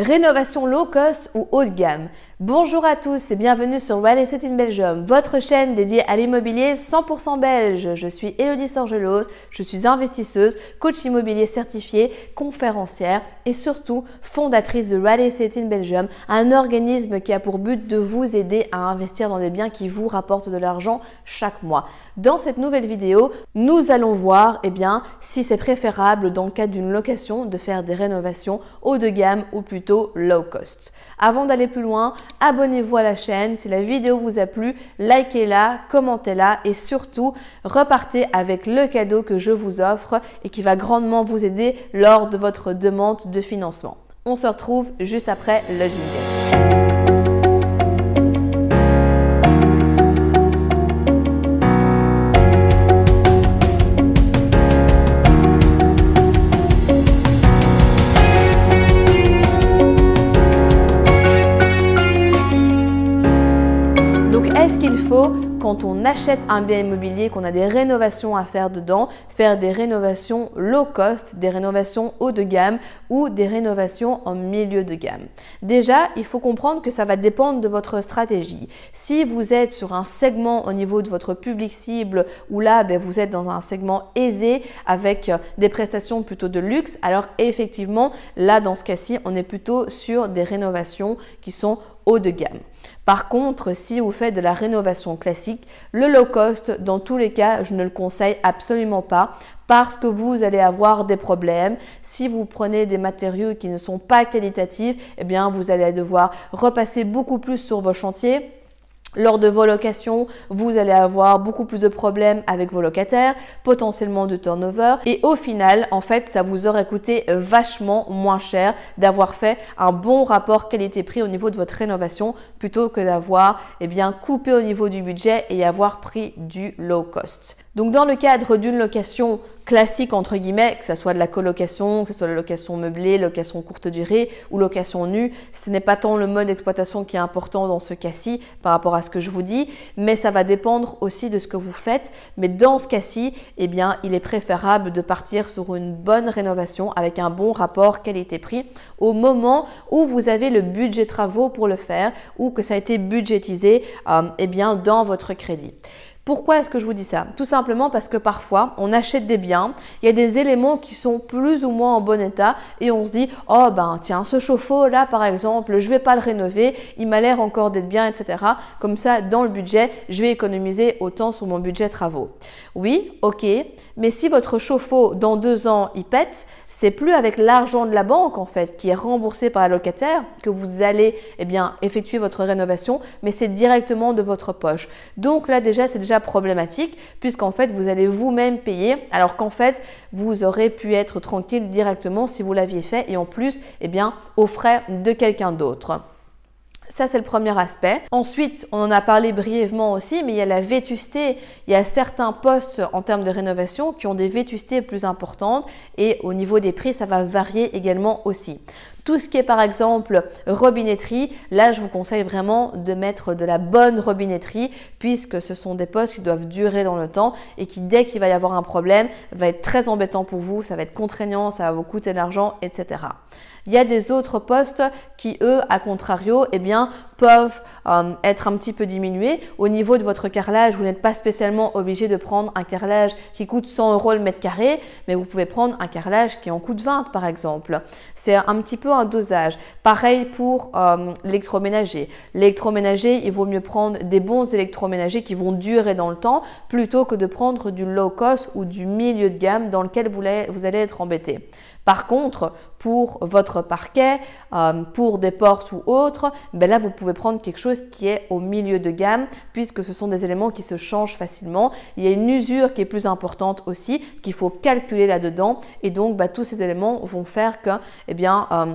Rénovation low cost ou haut de gamme Bonjour à tous et bienvenue sur Real Estate in Belgium, votre chaîne dédiée à l'immobilier 100% belge. Je suis Elodie Sorgelos, je suis investisseuse, coach immobilier certifié, conférencière et surtout fondatrice de Real Estate in Belgium, un organisme qui a pour but de vous aider à investir dans des biens qui vous rapportent de l'argent chaque mois. Dans cette nouvelle vidéo, nous allons voir eh si c'est préférable dans le cadre d'une location de faire des rénovations haut de gamme ou plutôt low cost. Avant d'aller plus loin, abonnez-vous à la chaîne. Si la vidéo vous a plu, likez-la, commentez-la et surtout repartez avec le cadeau que je vous offre et qui va grandement vous aider lors de votre demande de financement. On se retrouve juste après le jingle. Quand on achète un bien immobilier, qu'on a des rénovations à faire dedans, faire des rénovations low cost, des rénovations haut de gamme ou des rénovations en milieu de gamme? Déjà, il faut comprendre que ça va dépendre de votre stratégie. Si vous êtes sur un segment au niveau de votre public cible où là, ben, vous êtes dans un segment aisé avec euh, des prestations plutôt de luxe, alors effectivement, là, dans ce cas-ci, on est plutôt sur des rénovations qui sont de gamme. Par contre, si vous faites de la rénovation classique, le low cost, dans tous les cas, je ne le conseille absolument pas parce que vous allez avoir des problèmes. Si vous prenez des matériaux qui ne sont pas qualitatifs, eh bien, vous allez devoir repasser beaucoup plus sur vos chantiers lors de vos locations, vous allez avoir beaucoup plus de problèmes avec vos locataires, potentiellement de turnover et au final, en fait, ça vous aurait coûté vachement moins cher d'avoir fait un bon rapport qualité-prix au niveau de votre rénovation plutôt que d'avoir eh bien coupé au niveau du budget et avoir pris du low cost. Donc dans le cadre d'une location classique entre guillemets, que ce soit de la colocation, que ce soit la location meublée, location courte durée ou location nue, ce n'est pas tant le mode d'exploitation qui est important dans ce cas-ci par rapport à ce que je vous dis, mais ça va dépendre aussi de ce que vous faites. Mais dans ce cas-ci, eh bien, il est préférable de partir sur une bonne rénovation avec un bon rapport qualité-prix au moment où vous avez le budget travaux pour le faire ou que ça a été budgétisé euh, eh bien, dans votre crédit. Pourquoi est-ce que je vous dis ça? Tout simplement parce que parfois, on achète des biens, il y a des éléments qui sont plus ou moins en bon état et on se dit "Oh ben tiens, ce chauffe-eau là par exemple, je vais pas le rénover, il m'a l'air encore d'être bien, etc." Comme ça, dans le budget, je vais économiser autant sur mon budget travaux. Oui, ok, mais si votre chauffe-eau dans deux ans il pète, c'est plus avec l'argent de la banque en fait qui est remboursé par la locataire que vous allez eh bien effectuer votre rénovation, mais c'est directement de votre poche. Donc là déjà c'est problématique puisqu'en fait vous allez vous-même payer alors qu'en fait vous aurez pu être tranquille directement si vous l'aviez fait et en plus eh bien aux frais de quelqu'un d'autre. Ça, c'est le premier aspect. Ensuite, on en a parlé brièvement aussi, mais il y a la vétusté. Il y a certains postes en termes de rénovation qui ont des vétustés plus importantes et au niveau des prix, ça va varier également aussi. Tout ce qui est par exemple robinetterie, là je vous conseille vraiment de mettre de la bonne robinetterie puisque ce sont des postes qui doivent durer dans le temps et qui dès qu'il va y avoir un problème va être très embêtant pour vous, ça va être contraignant, ça va vous coûter de l'argent, etc. Il y a des autres postes qui, eux, à contrario, eh bien, peuvent euh, être un petit peu diminués. Au niveau de votre carrelage, vous n'êtes pas spécialement obligé de prendre un carrelage qui coûte 100 euros le mètre carré, mais vous pouvez prendre un carrelage qui en coûte 20 par exemple. C'est un petit peu dosage. Pareil pour euh, l'électroménager. L'électroménager, il vaut mieux prendre des bons électroménagers qui vont durer dans le temps plutôt que de prendre du low cost ou du milieu de gamme dans lequel vous allez être embêté. Par contre, pour votre parquet, euh, pour des portes ou autres, ben là, vous pouvez prendre quelque chose qui est au milieu de gamme puisque ce sont des éléments qui se changent facilement. Il y a une usure qui est plus importante aussi qu'il faut calculer là-dedans et donc ben, tous ces éléments vont faire que, eh bien, euh,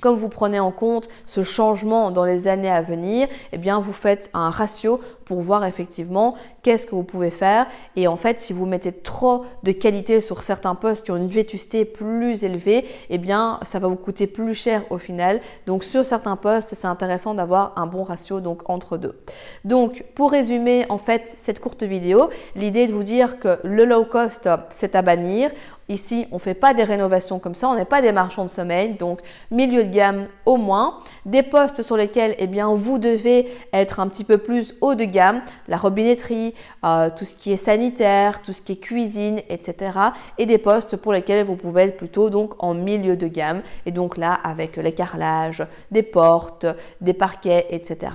comme vous prenez en compte ce changement dans les années à venir, eh vous faites un ratio pour voir effectivement qu'est-ce que vous pouvez faire. Et en fait, si vous mettez trop de qualité sur certains postes qui ont une vétusté plus élevée, eh bien ça va vous coûter plus cher au final. Donc sur certains postes, c'est intéressant d'avoir un bon ratio entre deux. Donc pour résumer en fait cette courte vidéo, l'idée est de vous dire que le low cost c'est à bannir Ici, on ne fait pas des rénovations comme ça, on n'est pas des marchands de sommeil, donc milieu de gamme au moins. Des postes sur lesquels eh bien, vous devez être un petit peu plus haut de gamme, la robinetterie, euh, tout ce qui est sanitaire, tout ce qui est cuisine, etc. Et des postes pour lesquels vous pouvez être plutôt donc en milieu de gamme. Et donc là, avec les carrelages, des portes, des parquets, etc.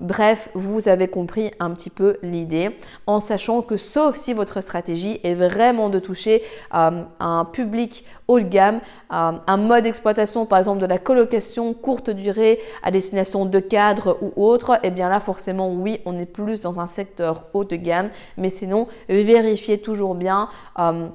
Bref, vous avez compris un petit peu l'idée en sachant que sauf si votre stratégie est vraiment de toucher euh, un public haut de gamme, euh, un mode d'exploitation par exemple de la colocation courte durée à destination de cadres ou autres, et eh bien là forcément oui, on est plus dans un secteur haut de gamme, mais sinon vérifiez toujours bien. Euh,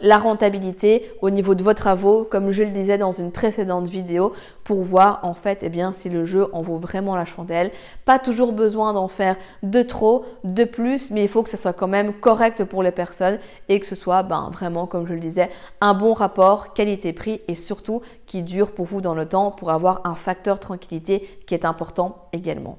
la rentabilité au niveau de vos travaux, comme je le disais dans une précédente vidéo, pour voir en fait eh bien, si le jeu en vaut vraiment la chandelle. Pas toujours besoin d'en faire de trop, de plus, mais il faut que ce soit quand même correct pour les personnes et que ce soit ben, vraiment, comme je le disais, un bon rapport qualité-prix et surtout qui dure pour vous dans le temps pour avoir un facteur tranquillité qui est important également.